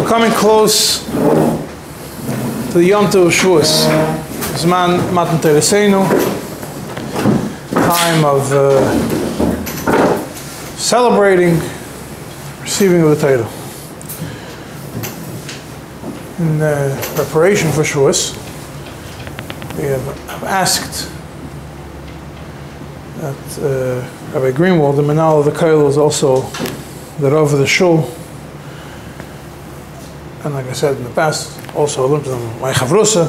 We're coming to the Yom Tov Shavuos. Zman Matan Teresenu, time of uh, celebrating, receiving of the title. In uh, preparation for Shavuos, we have asked that uh, Rabbi Greenwald, the Manal of the Koil, is also the Rav of the Shul, and like I said in the past, also from my chavrusa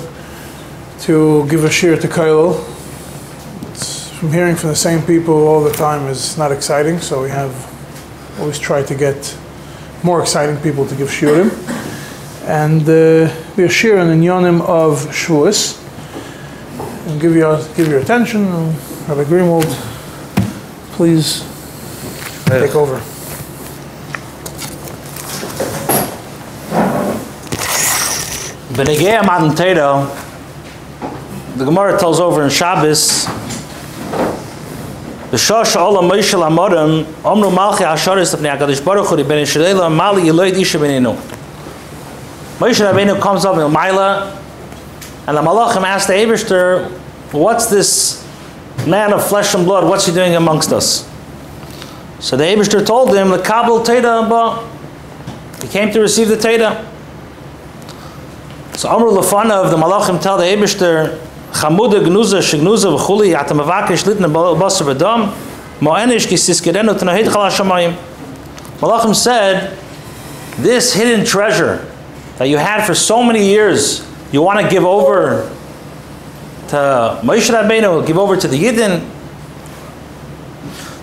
to give a shir to Kailo. From hearing from the same people all the time is not exciting, so we have always tried to get more exciting people to give shirim. And uh, we are shirin in yonim of Shavuos. And give your give your attention. Rabbi Greenwald, please take over. Benegea Matan Torah, the Gemara tells over in Shabbos, the Shosh Olam Moshe Lamorim, Omru Malchi Hasharis Lefnei HaKadosh Baruch Hu Ribbon Yisrael, Mali Yeloid Isha Beninu. Moshe Rabbeinu comes up in Maila, and the Malachim ask the Eberster, what's this man of flesh and blood, what's he doing amongst us? So the Eberster told him, the Kabul Teda he came to receive the Teda. So Amr Lefana of the Malachim tell the Eberster, Chamuda Gnuza Shignuza V'chuli Atam Avakish Litna Basar V'dam Mo'enish Ki Siskirenu Tnahid Chal HaShamayim Malachim said, this hidden treasure that you had for so many years, you want to give over to Moshe Rabbeinu, give over to the Yidden.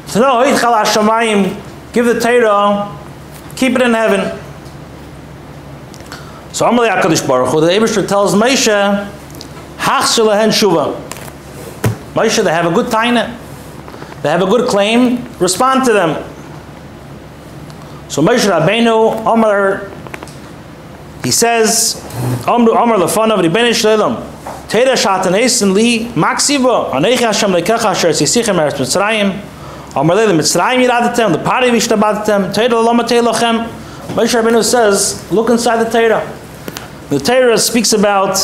Tnahid Chal HaShamayim, give the Torah, keep it in heaven. So Amalei HaKadosh Baruch Hu, the Ebershter tells Moshe, Hach shelahen shuva. Moshe, they have a good taina. They have a good claim. Respond to them. So Moshe Rabbeinu, Amar, he says, Amar Amar lefanav shleilam. Teira shatanesin li maksiva. Anechi Hashem lekecha asher tzisichem eretz Mitzrayim. Amar leile Mitzrayim yiradatem. The pari vishtabadatem. Teira lama teilachem. Moshe Rabbeinu says, look inside the Torah. The Torah speaks about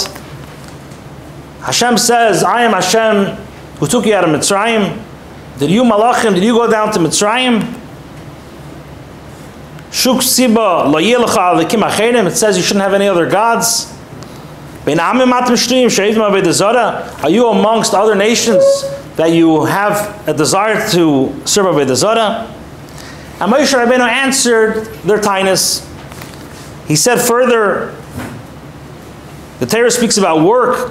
Hashem says, I am Hashem who took you out of Mitzrayim. Did you Malachim, did you go down to Mitzrayim? Shuk Siba. It says you shouldn't have any other gods. Are you amongst other nations that you have a desire to serve Aved Zara? And Moshe Rabbeinu answered their tinus. He said further, the Torah speaks about work.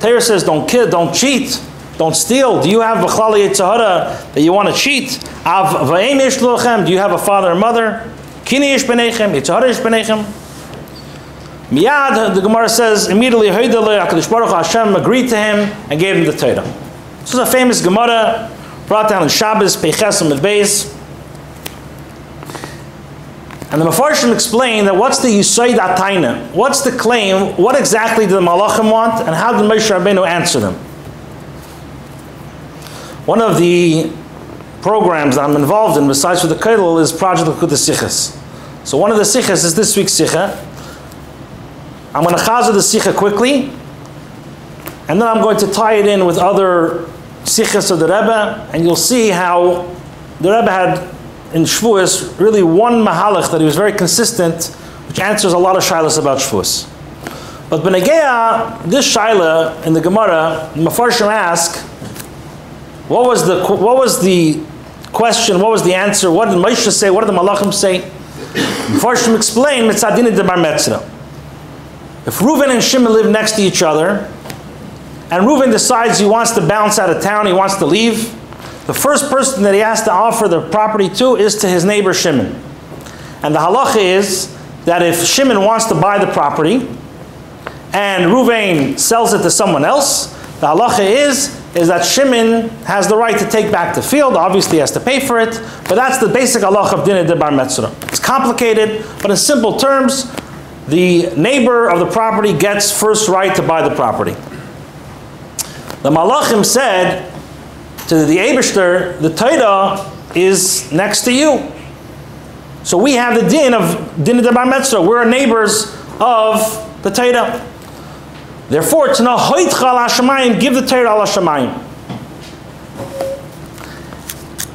Torah says, don't kill, don't cheat, don't steal. Do you have b'chlal yitzhara that you want to cheat? Av v'eim yesh lochem. Do you have a father and mother? Kini yesh b'nechem, yitzhara yesh. Miyad, the Gemara says, immediately HaKadosh Baruch Hashem agreed to him and gave him the Torah. This is a famous Gemara brought down in Shabbos, Peiches and Beis. And the Mefarshim explain that what's the Yisoid Ataina? What's the claim? What exactly did the Malachim want? And how did Moshe Rabbeinu answer them? One of the programs that I'm involved in, besides for the Kedel, is Project Likkutei Sichas. So one of the Sichas is this week's Sicha. I'm going to chazer the Sicha quickly, and then I'm going to tie it in with other Sichas of the Rebbe, and you'll see how the Rebbe had in Shavuos really one mahalach that he was very consistent, which answers a lot of shilas about Shavuos. But Benegeya, this shaila in the Gemara, Mefarshim ask, what was the what was the question? What was the answer? What did Moshe say? What did the Malachim say? Mefarshim explain Mitzadin de Bar Metzra. If Reuven and Shimon live next to each other, and Reuven decides he wants to bounce out of town, he wants to leave, the first person that he has to offer the property to is to his neighbor Shimon. And the halacha is that if Shimon wants to buy the property and Ruvain sells it to someone else, the halacha is is that Shimon has the right to take back the field. Obviously, he has to pay for it, but that's the basic halacha of dinah de bar metzra. It's complicated, but in simple terms, the neighbor of the property gets first right to buy the property. The malachim said to the Abishter, the Torah is next to you. So we have the din of din de bar metzra. We're neighbors of the Torah. Therefore, to know hoitcha al give the Torah al hashemayim.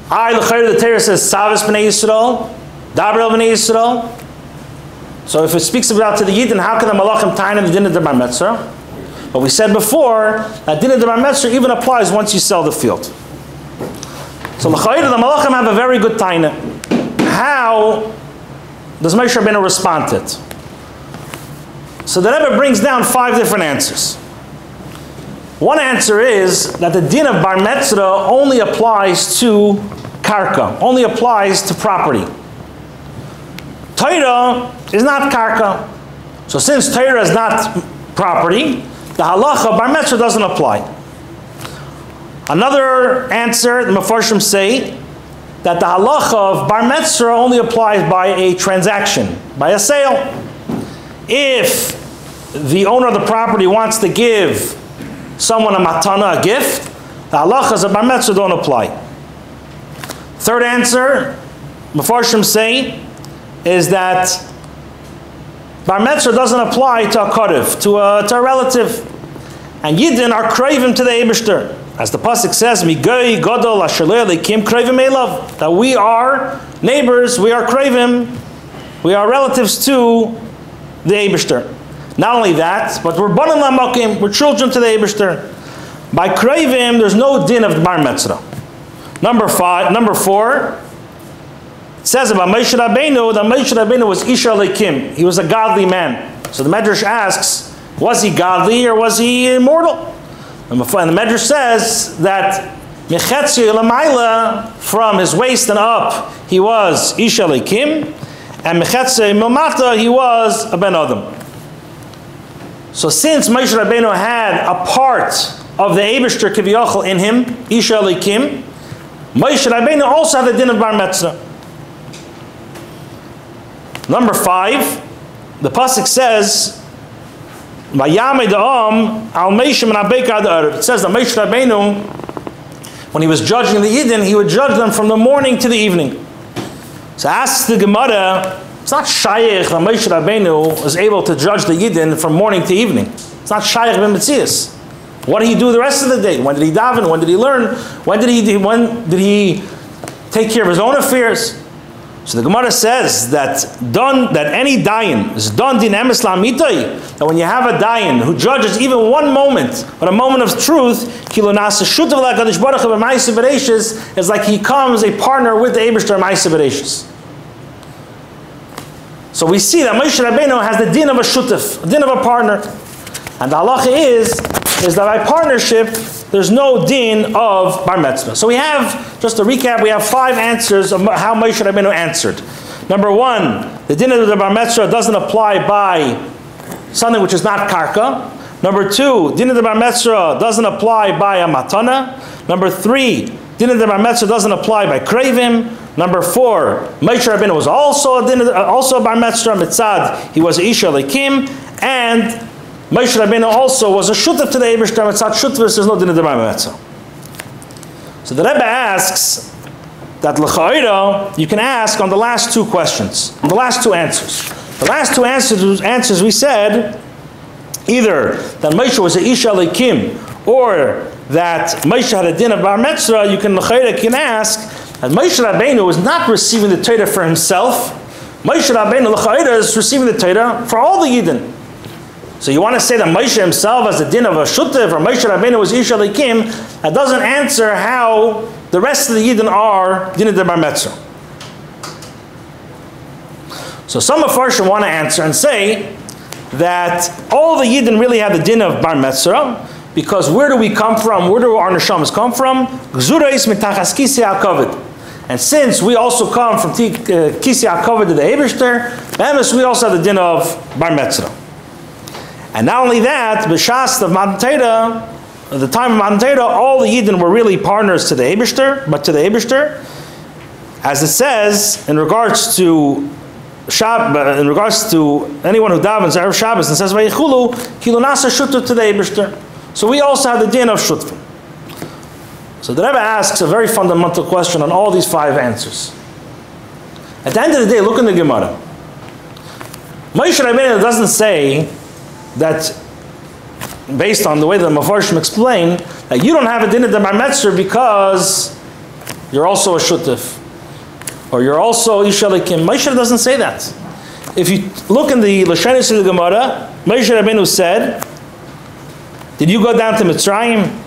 I, the the Torah says, Savas b'nei Yisrael, Dabrel b'nei Yisrael. So if it speaks about to the Yidden, how can the Malachim tie in the din of Bar Metzra? But we said before that din of Bar Metzra even applies once you sell the field. So the Malachim have a very good taina. How does Moshe Rabbeinu respond to it? So the Rebbe brings down five different answers. One answer is that the din of bar metzra only applies to karka, only applies to property. Torah is not karka. So since Torah is not property, the halacha bar metzra doesn't apply. Another answer, the Mefarshim say, that the halacha of bar metzra only applies by a transaction, by a sale. If the owner of the property wants to give someone a matana, a gift, the halachas of bar metzra don't apply. Third answer, Mefarshim say, is that bar metzra doesn't apply to a kodev, to a, to a relative. And yidden are craving to the Eberster. As the pasuk says, "Migoy gadol asher kim craving elav," that we are neighbors, we are craving, we are relatives to the Eberster. Not only that, but we're banim lamakim, we're children to the Eberster. By craving, there's no din of bar metzra. Number five, number four, says about Moshe Rabbeinu that Moshe Rabbeinu was Isha Lekim. He was a godly man. So the Medrash asks, was he godly or was he immortal? And the Medrash says that from his waist and up, he was Isha Lekim, and Mechetze Milmata, he was a Ben Adam. So since Moshe Rabbeinu had a part of the Abishter Kiviyachal in him, Isha Elikim, Moshe Rabbeinu also had the din of Bar Metzra. Number five, the pasuk says, "Vayame da'am al Meishim and It says that Moshe Rabbeinu, when he was judging the Yidden, he would judge them from the morning to the evening. So ask the Gemara, it's not shaykh that Moshe Rabbeinu was able to judge the Yidden from morning to evening. It's not shaykh ben Metzias. What did he do the rest of the day? When did he daven? When did he learn? When did he, when did he take care of his own affairs? So the Gemara says that that any dayan is done din emes that when you have a dayan who judges even one moment, but a moment of truth, is like he comes a partner with the Abishter Ma'isa so we see that Moshe Rabbeinu has the din of a shutif, din of a partner. And the halacha is, is that by partnership, there's no din of bar metzra. So we have, just to recap, we have five answers of how Moshe Rabbeinu answered. Number one, the din of the bar metzra doesn't apply by something which is not karka. Number two, din of the bar metzra doesn't apply by a matana. Number three, din of the bar metzra doesn't apply by kravim. Number four, Moshe Rabbeinu was also a, also bar mitzvah mitzad. He was Isha Lekim, and Moshe Rabbeinu also was a shutaf to the Ebershter mitzad shutavus. There's no din of the bar metzra. So the Rebbe asks that l'cha'ira you can ask on the last two questions, on the last two answers. The last two answers, answers we said either that Moshe was a Isha Lekim or that Moshe had a din of bar mitzvah. You can l'cha'ira can ask And Moshe Rabbeinu is not receiving the Torah for himself. Moshe Rabbeinu l'chayda is receiving the Torah for all the Yidden. So you want to say that Moshe himself has the din of a shutiv or Moshe Rabbeinu was Ish Alikim, that doesn't answer how the rest of the Yidden are din of Bar Metzra. So some of Farshim want to answer and say that all the Yidden really have the din of Bar Metzra, because where do we come from? Where do our neshamas come from? Mitachas kisi. And since we also come from uh, kisi hakovid to the Eberster, Bemis we also have the din of Bar Metzra. And not only that, B'shas of Matan at the time of Matan all the Yidden were really partners to the Eberster, but to the Eberster, as it says in regards to uh, in regards to anyone who davens Erev Shabbos and says Vayichulu, Kilo Nasa Shuttu to the Eberster. So we also have the din of Shutfim. So the Rebbe asks a very fundamental question on all these five answers. At the end of the day, look in the Gemara. Moshe Rabbeinu doesn't say that, based on the way the Mefarshim explain, that you don't have a din of the because you're also a Shutif or you're also Ishalikim. Moshe doesn't say that. If you look in the Lashanis of the Gemara, Moshe Rabbeinu said, Did you go down to Mitzrayim?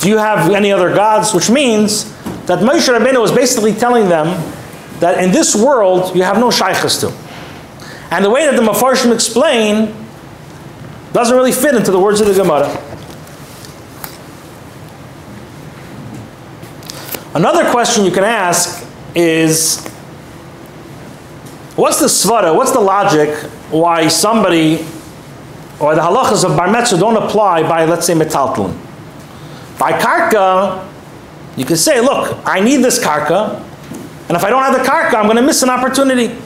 Do you have any other gods? Which means that Moshe Rabbeinu was basically telling them that in this world you have no shaykhs to. And the way that the Mefarshim explain doesn't really fit into the words of the Gemara. Another question you can ask is what's the svara, what's the logic why somebody or the halachas of bar metzra don't apply by, let's say, metaltalin? By karka, you can say, look, I need this karka, and if I don't have the karka, I'm going to miss an opportunity.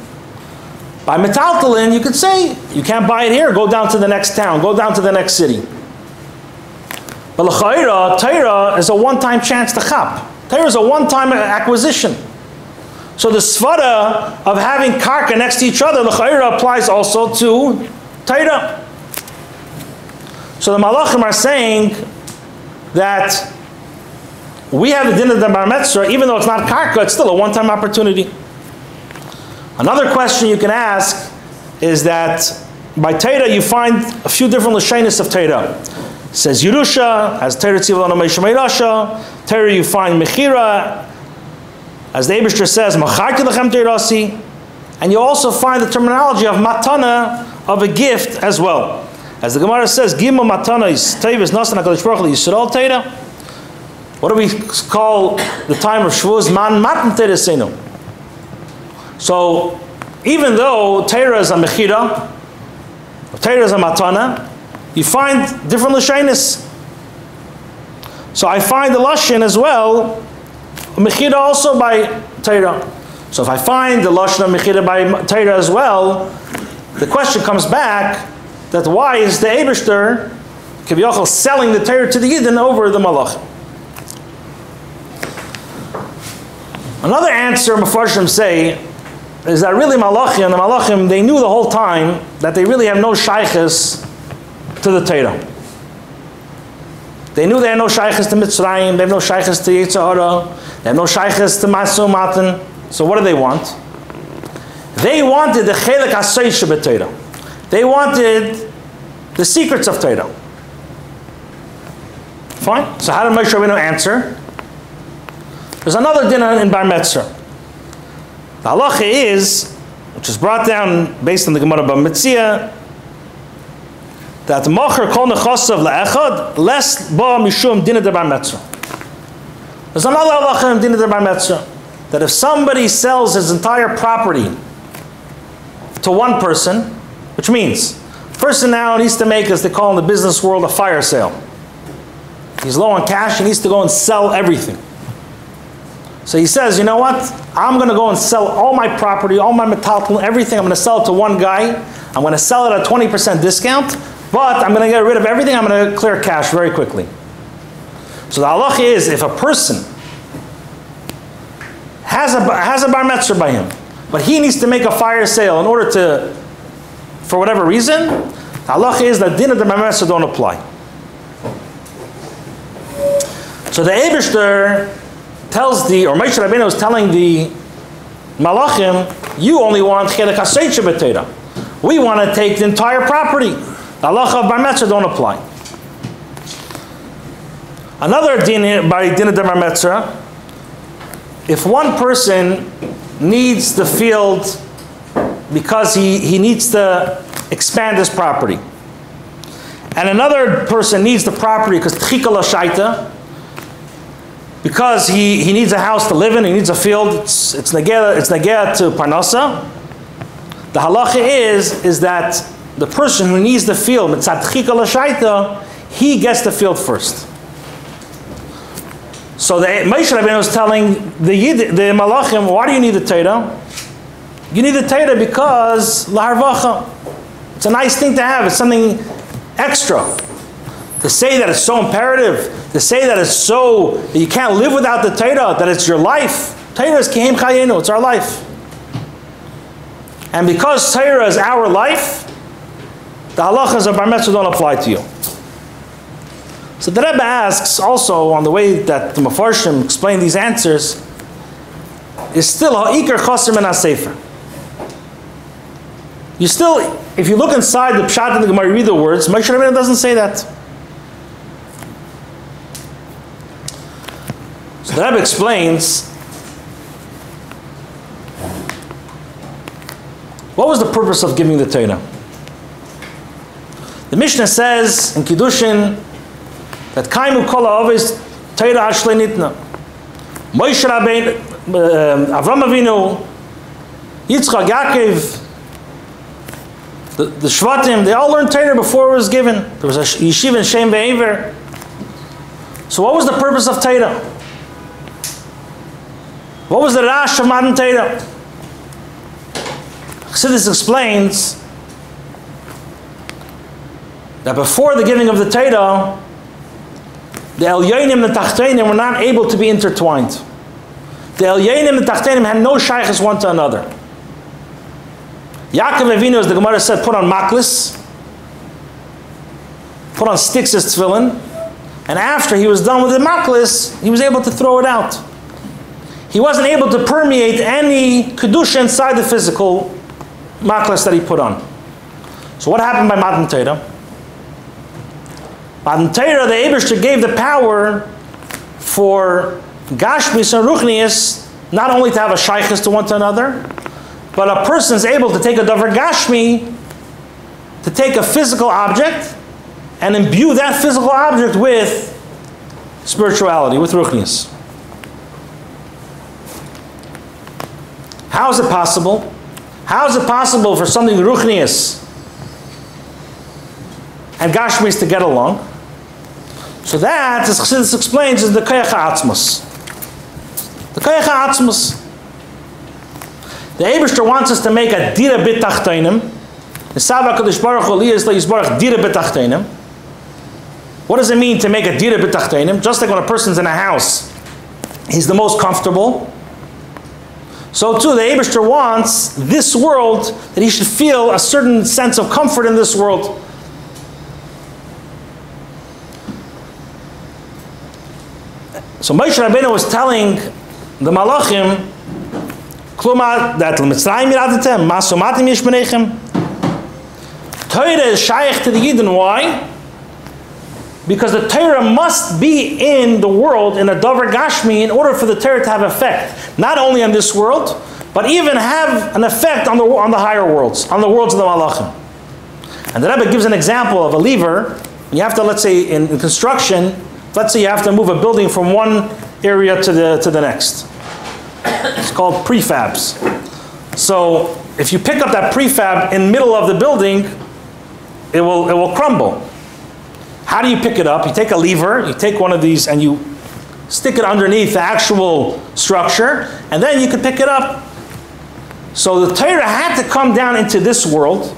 By metaltalin, you could say, you can't buy it here, go down to the next town, go down to the next city. But l'chayra, Torah is a one-time chance to chap. Torah is a one-time acquisition. So the svara of having karka next to each other, l'chayra applies also to Torah. So the malachim are saying that we have the din of the bar metzra, even though it's not karka, it's still a one-time opportunity. Another question you can ask is that by Teda you find a few different lashanis of Teda. It says Yerusha, as Torah Tzivon Rasha, Torah you find Mechira, as the Abishter says, Macharki Lechem Teirasi, and you also find the terminology of matana, of a gift as well. As the Gemara says, Gimel matana is Tevis Nasan HaKadosh Yisrael Torah. What do we call the time of Shavuos? Man matan Torah Seinu. So, even though Torah is a mechira, Torah is a matana, you find different lashanis. So I find the lashon as well, mechira also by Torah. So if I find the lashon of mechira by Torah as well, the question comes back that why is the Eberster Kivyochel selling the Torah to the Yidden over the Malach? Another answer Mefarshim say is that really Malachim the Malachim, they knew the whole time that they really have no shaykhs to the Torah. They knew they had no shaykhs to Mitzrayim, they have no shaykhs to Yitzhahara, they have no shaykhs to Masu Matan. So what do they want? They wanted the Chelik Asay Torah. They wanted the secrets of Torah. Fine. So how did Moshe Rabbeinu answer? There's another dinner in Bar Metzra. The halacha is, which is brought down based on the Gemara Bava Metzia, that mocher kol nechasav le'echad less ba mishum dinah de Bar Metzra. There's another halacha in dinah de Bar Metzra that if somebody sells his entire property to one person, which means person now needs to make, as they call in the business world, a fire sale. He's low on cash, he needs to go and sell everything. So he says, you know what? I'm going to go and sell all my property, all my metal, everything. I'm going to sell it to one guy. I'm going to sell it at a 20% discount, but I'm going to get rid of everything. I'm going to clear cash very quickly. So the halach is if a person has a, has a bar metzra by him, but he needs to make a fire sale in order to, for whatever reason, the halach is that din of the bar metzra don't apply. So the Eberster tells the, or Moshe Rabbeinu is telling the Malachim, you only want Chedek HaSeicha B'Teira. We want to take the entire property. The halacha of Bar Metzra don't apply. Another din by din of Bar if one person needs the field because he, he needs to expand his property, and another person needs the property because tchikala shaita, because he, he needs a house to live in, he needs a field, it's, it's it's negea to parnasa. The halacha is, is that the person who needs the field, he gets the field first. So the Moshe Rabbeinu was telling the Yid, the Malachim, why do you need the Torah? You need the Torah because laharvacha. It's a nice thing to have. It's something extra. To say that it's so imperative, to say that it's so that you can't live without the Torah, that it's your life. Torah is kihim chayenu. It's our life. And because Torah is our life, the halachas of Bar Metzra don't apply to you. So the Rebbe asks also on the way that the Mefarshim explain these answers, is still ha'ikar chosim and sefer. You still, if you look inside the Pshat and the Gemara, you read the words, Moshe doesn't say that. The Rebbe explains, what was the purpose of giving the Torah? The Mishnah says in Kiddushin, that kaimu kol ha'ovis Torah ashle nitna. Moshe Rabbeinu, uh, Avram Avinu, Yitzchak, Yaakov, the, the Shvatim, they all learned Torah before it was given. There was a yeshiva in Shem Ve'ever. So what was the purpose of Torah? What was the Rash of modern Torah? Chassidus explains that before the giving of the Torah, the Elyonim and the Tachtenim were not able to be intertwined. The Elyonim and the Tachtenim had no shaykhs one to another. Yaakov Avinu, as the Gemara said, put on maklis, put on sticks as tefillin, and after he was done with the maklis, he was able to throw it out. He wasn't able to permeate any kedusha inside the physical maklis that he put on. So what happened by Matan Torah? On Torah, the Abishter gave the power for Gashmis and Ruchnius not only to have a shaykhis to one to another, but a person is able to take a davar Gashmi, to take a physical object, and imbue that physical object with spirituality, with Ruchnius. How is it possible? How is it possible for something Ruchnius and Gashmis to get along? So that, as Chassidus explains, is the Koyach Atzmus. The Koyach Atzmus. The Eberster wants us to make a Dira Bit Tachtainim. The Sava Kadosh Baruch Hu Yisbarach Dira bitachtainim. What does it mean to make a Dira Bit Tachtainim? Just like when a person's in a house, he's the most comfortable. So too, the Eberster wants this world that he should feel a certain sense of comfort in this world. So Moshe Rabbeinu was telling the Malachim, Kluma, that Mitzrayim yiradetem, Masomatim yishmenechem. Torah is shaykh to the Yidden. Why? Because the Torah must be in the world, in a Dover Gashmi, in order for the Torah to have effect. Not only on this world, but even have an effect on the, on the higher worlds, on the worlds of the Malachim. And the Rebbe gives an example of a lever. You have to, let's say, in, in construction, let's say you have to move a building from one area to the, to the next. It's called prefabs. So if you pick up that prefab in the middle of the building, it will, it will crumble. How do you pick it up? You take a lever, you take one of these and you stick it underneath the actual structure, and then you can pick it up. So the Torah had to come down into this world,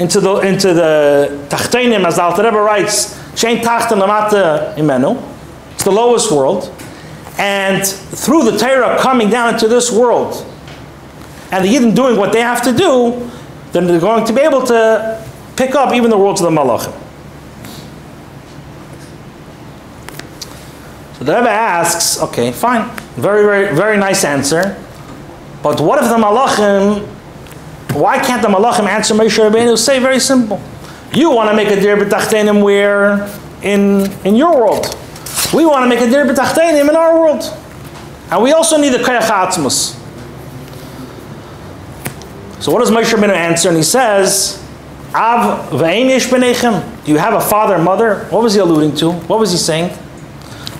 into the into the Tachtenim, as the Alter Rebbe writes, Shein Tachten Lamata Imenu. It's the lowest world. And through the Torah coming down into this world, and the Yidden doing what they have to do, then they're going to be able to pick up even the worlds of the Malachim. So the Rebbe asks, okay, fine, very, very, very nice answer. But what if the Malachim, why can't the Malachim answer Moshe Rabbeinu? Say very simple. You want to make a dir b'tachtenim where in, in your world. We want to make a dir b'tachtenim in our world. And we also need the koyach atzmus. So what does Moshe Rabbeinu answer? And he says, Av b'nechem. Do you have a father and mother? What was he alluding to? What was he saying?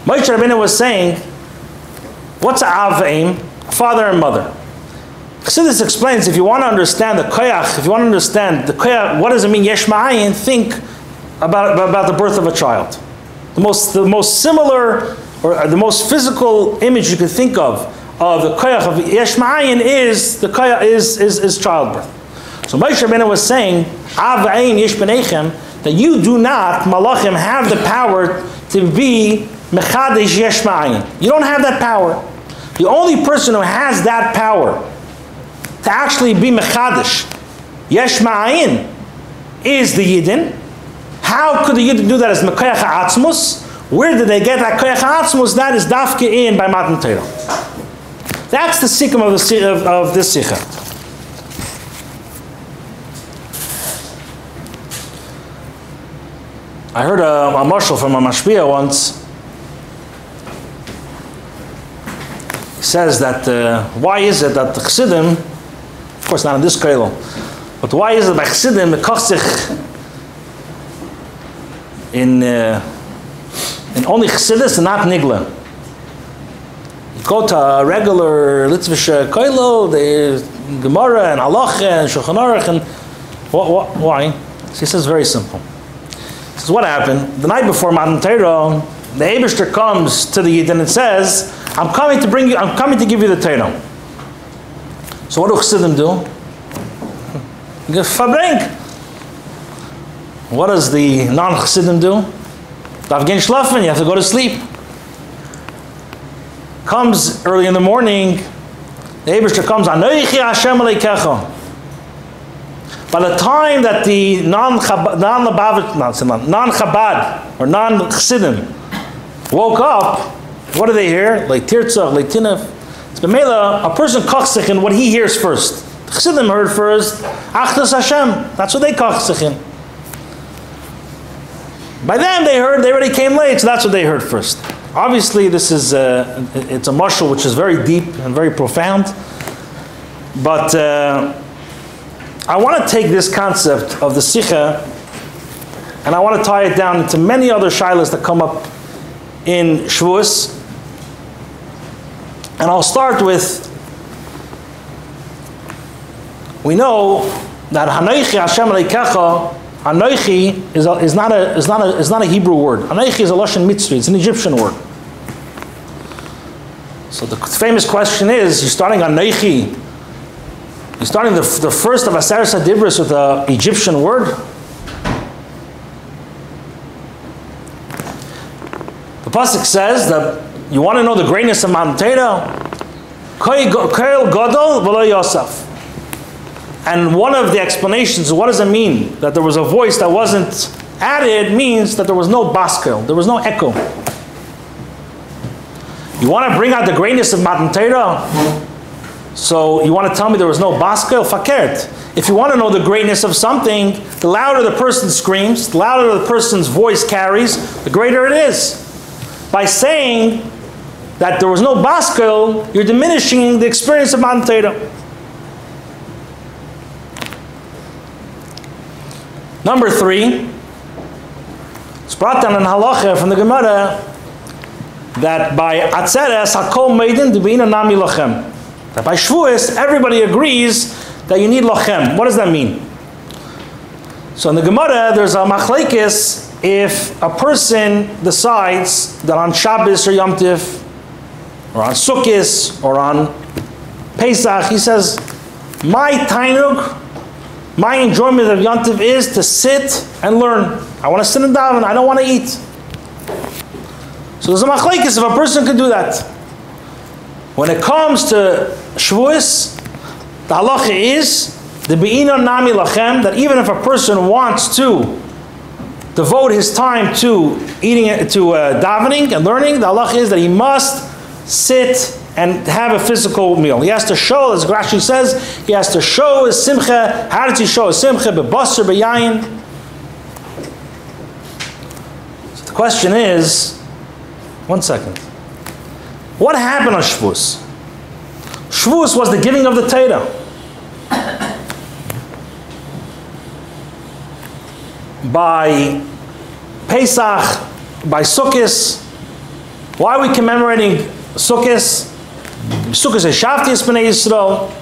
Moshe Rabbeinu was saying, what's Av v'ein? Father and mother. So this explains, if you want to understand the koyach, if you want to understand the koyach, what does it mean yesh ma'ayin, think about, about the birth of a child. The most, the most similar, or uh, the most physical image you could think of, of the koyach of yesh ma'ayin is, the koyach is, is, is childbirth. So Moshe Rabbeinu was saying, Av yesh that you do not, malachim, have the power to be You don't have that power. The only person who has that power to actually be mechadish yesh ma'ayin is the yidden. How could the yidden do that as mekayach atzmus? Where did they get that koyach atzmus? That is dafke in by matan Torah. That's the sikkim of, the, of, of this sikha. I heard a, a marshal from a mashpia once. Says that uh, why is it that the chassidim, of course not in this kailo, but why is it that chassidim in uh, in only chassidus and not nigla? You go to a regular Litvish kailo, the Gemara and Halacha and Shulchan Aruch and what, what, why? He says very simple. This is what happened. The night before Matan Torah, the Abishter comes to the Yid and says, I'm coming to bring you, I'm coming to give you the Torah. So what do Chassidim do? Verbring. What does the non-Chassidim do? Darf gehen you have to go to sleep. Comes early in the morning, the Abishter comes, Anoichi Hashem. By the time that the non-Chabad, non-Chabad or non-Chassidim woke up, what do they hear? Like Tirtzach, like Tinef. It's Bemela, a person kochsich in what he hears first. Chassidim heard first, Achdas Hashem. That's what they kochsich in. By them they heard, they already came late, so that's what they heard first. Obviously, this is a, it's a marshal which is very deep and very profound. But uh, I want to take this concept of the Sikha and I want to tie it down into many other shilas that come up in Shavuos. And I'll start with we know that Hanoichi Hashem Aleikecha, Hanoichi is, a, is, not a, is, not a, is not a Hebrew word. Hanoichi is a Lashon Mitzri, it's an Egyptian word. So the famous question is, you're starting Hanoichi, you're starting the, the first of Aseres Hadibris with an Egyptian word? The Pasuk says that you want to know the greatness of Mount Yosef. And one of the explanations, what does it mean? That there was a voice that wasn't added means that there was no baskel, there was no echo. You want to bring out the greatness of Matan Torah? So you want to tell me there was no baskel? Fakert. If you want to know the greatness of something, the louder the person screams, the louder the person's voice carries, the greater it is. By saying that there was no baskel, you're diminishing the experience of Matan Torah. Number three, it's brought down in halacha from the Gemara that by atzeres hakol meidin debina nami lachem. That by Shavuos, everybody agrees that you need lachem. What does that mean? So in the Gemara, there's a machlekes if a person decides that on Shabbos or Yom Tif, or on Sukkot, or on Pesach, he says, my tainug, my enjoyment of Yom Tif is to sit and learn. I want to sit and daven. I don't want to eat. So there's a machlekes if a person can do that. When it comes to Shavuos, the halacha is the be'ina nami lachem that even if a person wants to devote his time to eating, to uh, davening and learning, the halach is that he must sit and have a physical meal. He has to show, as Rashi says, he has to show his simcha. How does he show his simcha? Bebasar, beyayin. So the question is, one second. What happened on Shavuos? Shavuos was the giving of the Torah. By Pesach, by Sukkot. Why are we commemorating Sukkot? Sukkot is Shavti B'nai Yisrael.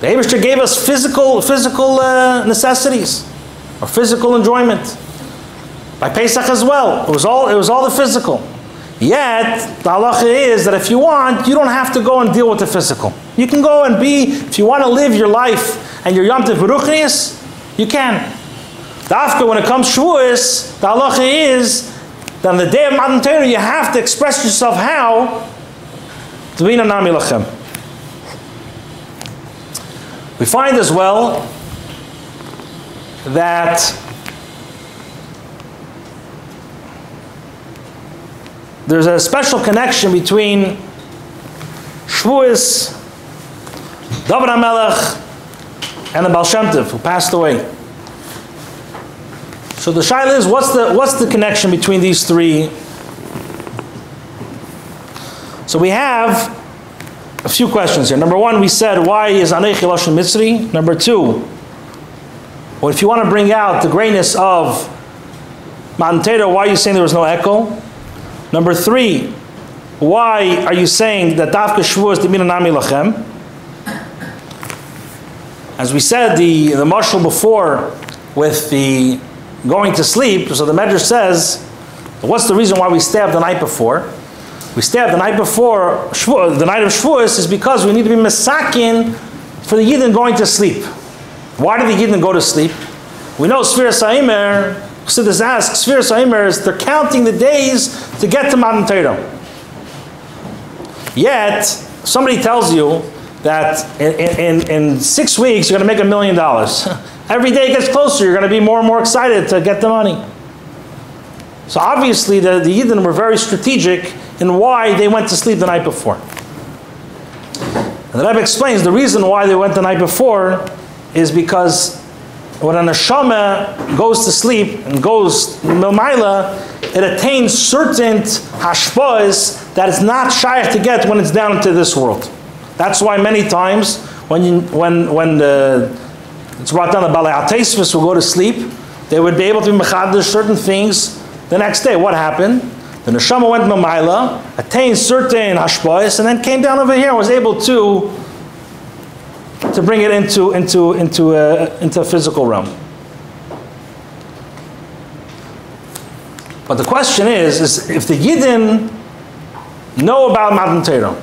The Abishter gave us physical, physical uh, necessities, or physical enjoyment. By Pesach as well, it was all, it was all the physical. Yet, the halacha is that if you want, you don't have to go and deal with the physical. You can go and be, if you want to live your life and your Yom Tov you can. Dafka, when it comes to Shavuos, the halacha is that on the day of Matan Torah, you have to express yourself how? Dvina Nami Lachem. We find as well that there's a special connection between Shavuos, David HaMelech, and the Baal Shem Tov, who passed away. So the shaila is, what's the, what's the connection between these three? So we have a few questions here. Number one, we said, why is Anechi Lashon Mitzri? Number two, well, if you want to bring out the greatness of Torah, why are you saying there was no echo? Number three, why are you saying that Dafka Shvu is the Nami Lachem? As we said, the, the marshal before with the going to sleep, so the Medrash says, what's the reason why we stabbed the night before? We stabbed the night before, the night of Shavuos, is because we need to be Mesakin for the Yidden going to sleep. Why do the Yidden go to sleep? We know Sfira Sa'imer, Chassidus asks, Sfira Sa'imer is they're counting the days to get to Matan Torah. Yet, somebody tells you that in, in, in six weeks you're going to make a million dollars. Every day gets closer, you're going to be more and more excited to get the money. So obviously the, the Yidden were very strategic in why they went to sleep the night before. And the Rebbe explains the reason why they went the night before is because when a neshama goes to sleep and goes milmaila, it attains certain hashpahs that it's not shy to get when it's down into this world. That's why many times when you, when when the it's brought down the Balei Atesvis will go to sleep, they would be able to be mechadish certain things the next day. What happened? The neshama went to Mamaila, attained certain hashpais, and then came down over here and was able to to bring it into into into a, into a physical realm. But the question is, is if the Yidden know about Matan Torah,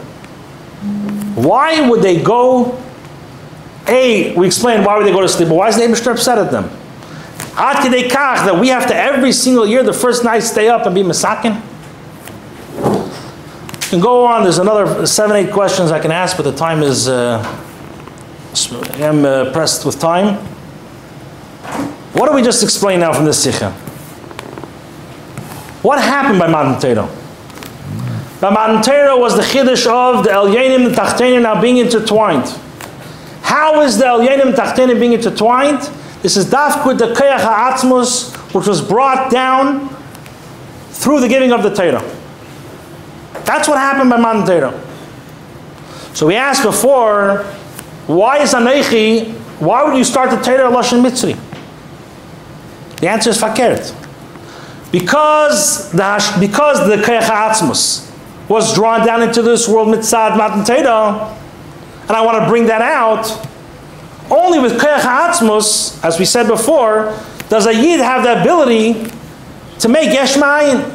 why would they go a, we explained why would they go to sleep, but why is the Abishter upset at them? Ad kach that we have to every single year, the first night, stay up and be masakin. You can go on. There's another seven, eight questions I can ask, but the time is. Uh, I'm uh, pressed with time. What do we just explain now from this sikha? What happened by Matan Torah? By Matan was the chiddush of the Elyanim, the Tachtenim now being intertwined. How is the Elyenim Tachtenim being intertwined? This is Dafkud the Kayach HaAtzmus, which was brought down through the giving of the Torah. That's what happened by Matan Torah. So we asked before, why is Anechi, why would you start the Torah Lashon Mitzri? The answer is Fakert. Because the, because the Kayach HaAtzmus was drawn down into this world Mitzad Matan Torah, and I want to bring that out, only with Koyach HaAtzmus, as we said before, does a Yid have the ability to make Yesh Ma'ayin.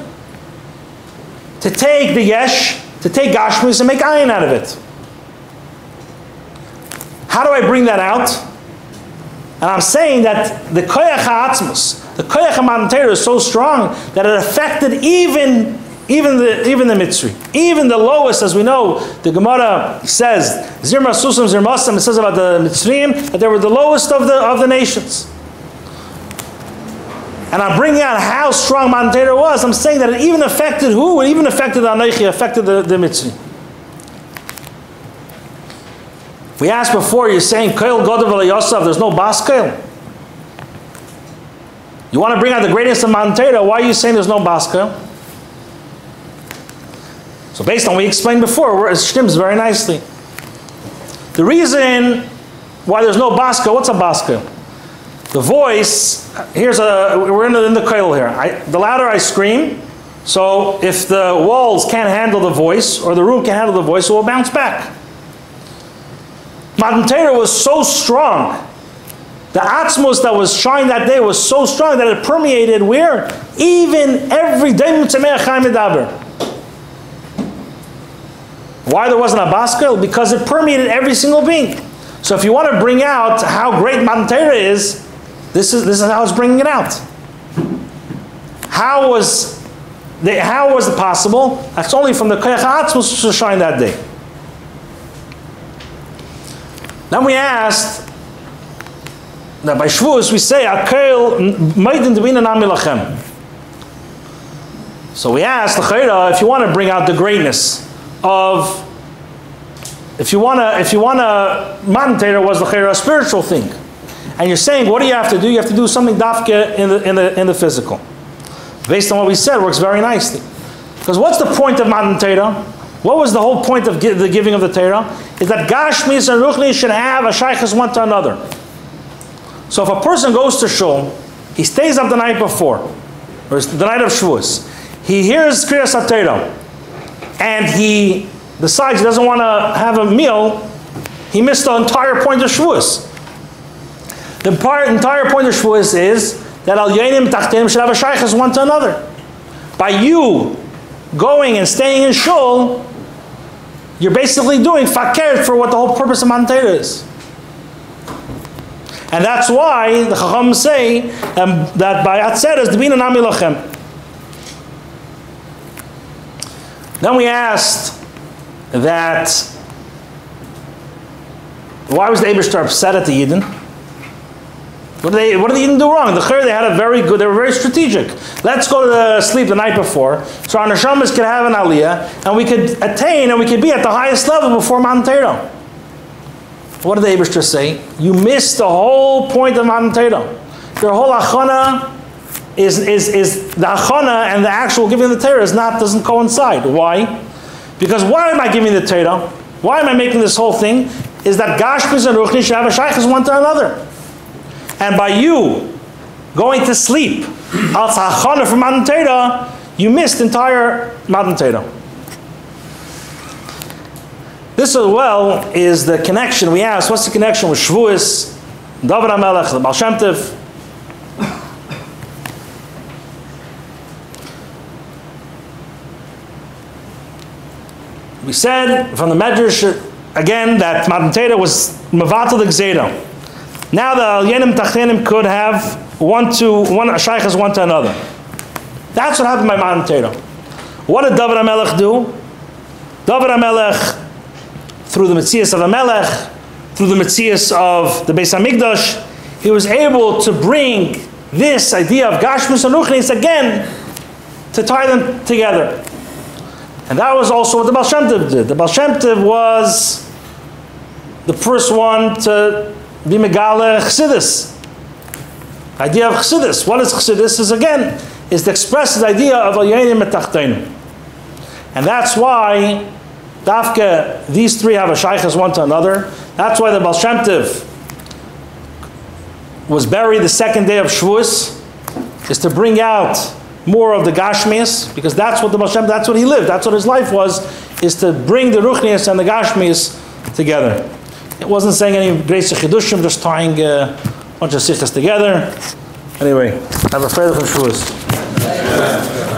To take the Yesh, to take Gashmus and make Ayin out of it. How do I bring that out? And I'm saying that the Koyach HaAtzmus, the Koyach HaMatan is so strong that it affected even even the even the Mitzri, even the lowest, as we know, the Gemara says, Zirma Susam Zirmasam, it says about the Mitzrayim that they were the lowest of the of the nations. and I'm bringing out how strong Torah was, I'm saying that it even affected who? It even affected the Anoichi, affected the, the Mitzri. We asked before, you're saying Kail Godav Yosef, there's no Bas Kail. You want to bring out the greatness of Torah, why are you saying there's no Bas Kail? So based on what we explained before, it stems very nicely. The reason why there's no Baska, what's a Baska? The voice, here's a, we're in the, in the cradle here. I, the louder I scream, so if the walls can't handle the voice, or the room can't handle the voice, it will bounce back. Matan Torah was so strong. The atmos that was shining that day was so strong that it permeated where? Even every day Why there wasn't a Baska? Because it permeated every single being. So if you want to bring out how great Torah is, this is, this is how it's bringing it out. How was, the, how was it possible? That's only from the Koyach Atzmus to shine that day. Then we asked, that by Shavuos we say, Akel Maidin Devina Namilachem. So we asked, the if you want to bring out the greatness of if you wanna, if you wanna, Matan Torah was the a spiritual thing, and you're saying, what do you have to do? You have to do something dafke in the in the in the physical. Based on what we said, works very nicely. Because what's the point of Matan Torah? What was the whole point of the giving of the Torah? Is that Gashmis and Ruchni should have a shaykhs one to another. So if a person goes to shul, he stays up the night before, or the night of Shavuos, he hears Kriyas HaTorah, and he decides he doesn't want to have a meal, he missed the entire point of Shavuos. The entire point of Shavuos is that Al Yanim Tachtim should have a shaykhs one to another. By you going and staying in Shul, you're basically doing fakir for what the whole purpose of Matan is. And that's why the Chacham say um, that by Atzeres, Dbina Nami Lachem. Then we asked, that why was the Aibershter upset at the Yidden? What did they what did the Yidden do wrong? The Chayr, they had a very good, they were very strategic. Let's go to sleep the night before, so our neshamas could have an aliyah, and we could attain and we could be at the highest level before Matan Torah. What did the Aibershter say? You missed the whole point of Matan Torah. Your whole achana is, is, is the achana and the actual giving the Torah is not doesn't coincide. Why? Because why am I giving the Torah? Why am I making this whole thing? Is that Gashmiz and Ruchni should have a shaykhs one to another. And by you going to sleep, al tzachana from Matan Torah, you missed entire Matan Torah. This as well is the connection we asked. What's the connection with Shavuos, David HaMelech, the Baal Shem Tov, We said from the Medrash again that Matan Torah was Mavatal Gzeda. Now the Yenim Tachtenim could have one to one shaykhs one to another. That's what happened by Matan Torah. What did David HaMelech do? David HaMelech, through the Metzias of HaMelech, through the Metzias of the Beis HaMikdash, he was able to bring this idea of Gashmus and Ruchnis again to tie them together. And that was also what the Baal Shem did. The Baal Shem was the first one to be Megale Chassidus. Idea of Chassidus. What is Chassidus? Is again, is to express the idea of Al-Yanim Metachtein. And that's why Dafke, these three have a shaykhs one to another. That's why the Baal Shem was buried the second day of Shavuos, is to bring out more of the Gashmias, because that's what the Hashem, that's what he lived, that's what his life was, is to bring the Ruchnias and the Gashmias together. It wasn't saying any great Chidushim, just tying uh, a bunch of sikhs together. Anyway, have a fair from Shavuos.